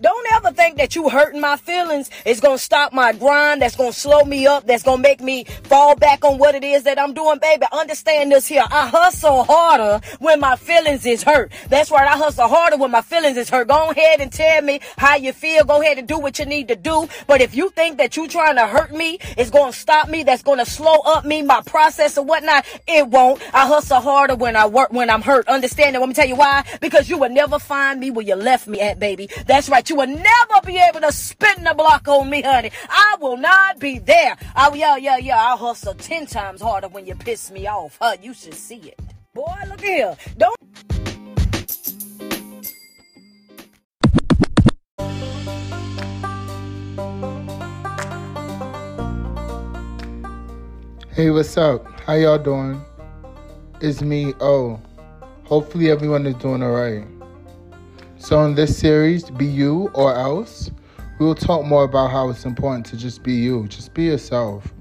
Don't ever think that you hurting my feelings is gonna stop my grind, that's gonna slow me up, that's gonna make me fall back on what it is that I'm doing, baby. Understand this here. I hustle harder when my feelings is hurt. That's right, I hustle harder when my feelings is hurt. Go ahead and tell me how you feel. Go ahead and do what you need to do. But if you think that you trying to hurt me is gonna stop me, that's gonna slow up me, my process or whatnot, it won't. I hustle harder when I work when I'm hurt. Understand that? Let me tell you why. Because you will never find me where you left me at, baby. That's right. You will never be able to spin the block on me, honey. I will not be there. Oh, yeah, yeah, yeah. I'll hustle 10 times harder when you piss me off. Huh? You should see it. Boy, look here. Don't. Hey, what's up? How y'all doing? It's me, Oh. Hopefully, everyone is doing alright. So, in this series, Be You or Else, we will talk more about how it's important to just be you, just be yourself.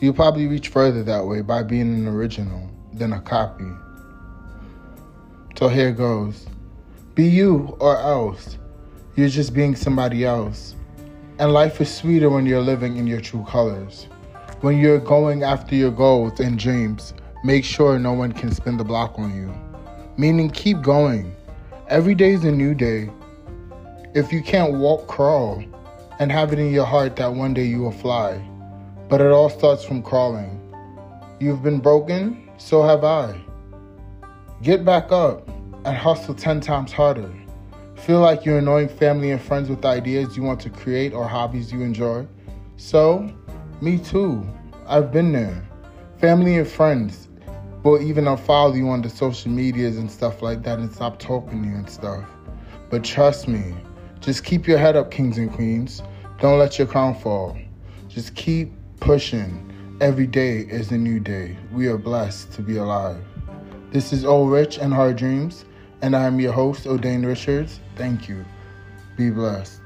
You'll probably reach further that way by being an original than a copy. So, here goes Be you or else. You're just being somebody else. And life is sweeter when you're living in your true colors. When you're going after your goals and dreams, make sure no one can spin the block on you. Meaning, keep going. Every day is a new day. If you can't walk, crawl, and have it in your heart that one day you will fly. But it all starts from crawling. You've been broken, so have I. Get back up and hustle 10 times harder. Feel like you're annoying family and friends with ideas you want to create or hobbies you enjoy? So, me too. I've been there. Family and friends will even unfollow you on the social medias and stuff like that and stop talking to you and stuff. But trust me, just keep your head up, kings and queens. Don't let your crown fall. Just keep pushing. Every day is a new day. We are blessed to be alive. This is Old Rich and Hard Dreams, and I am your host, O'Dane Richards. Thank you. Be blessed.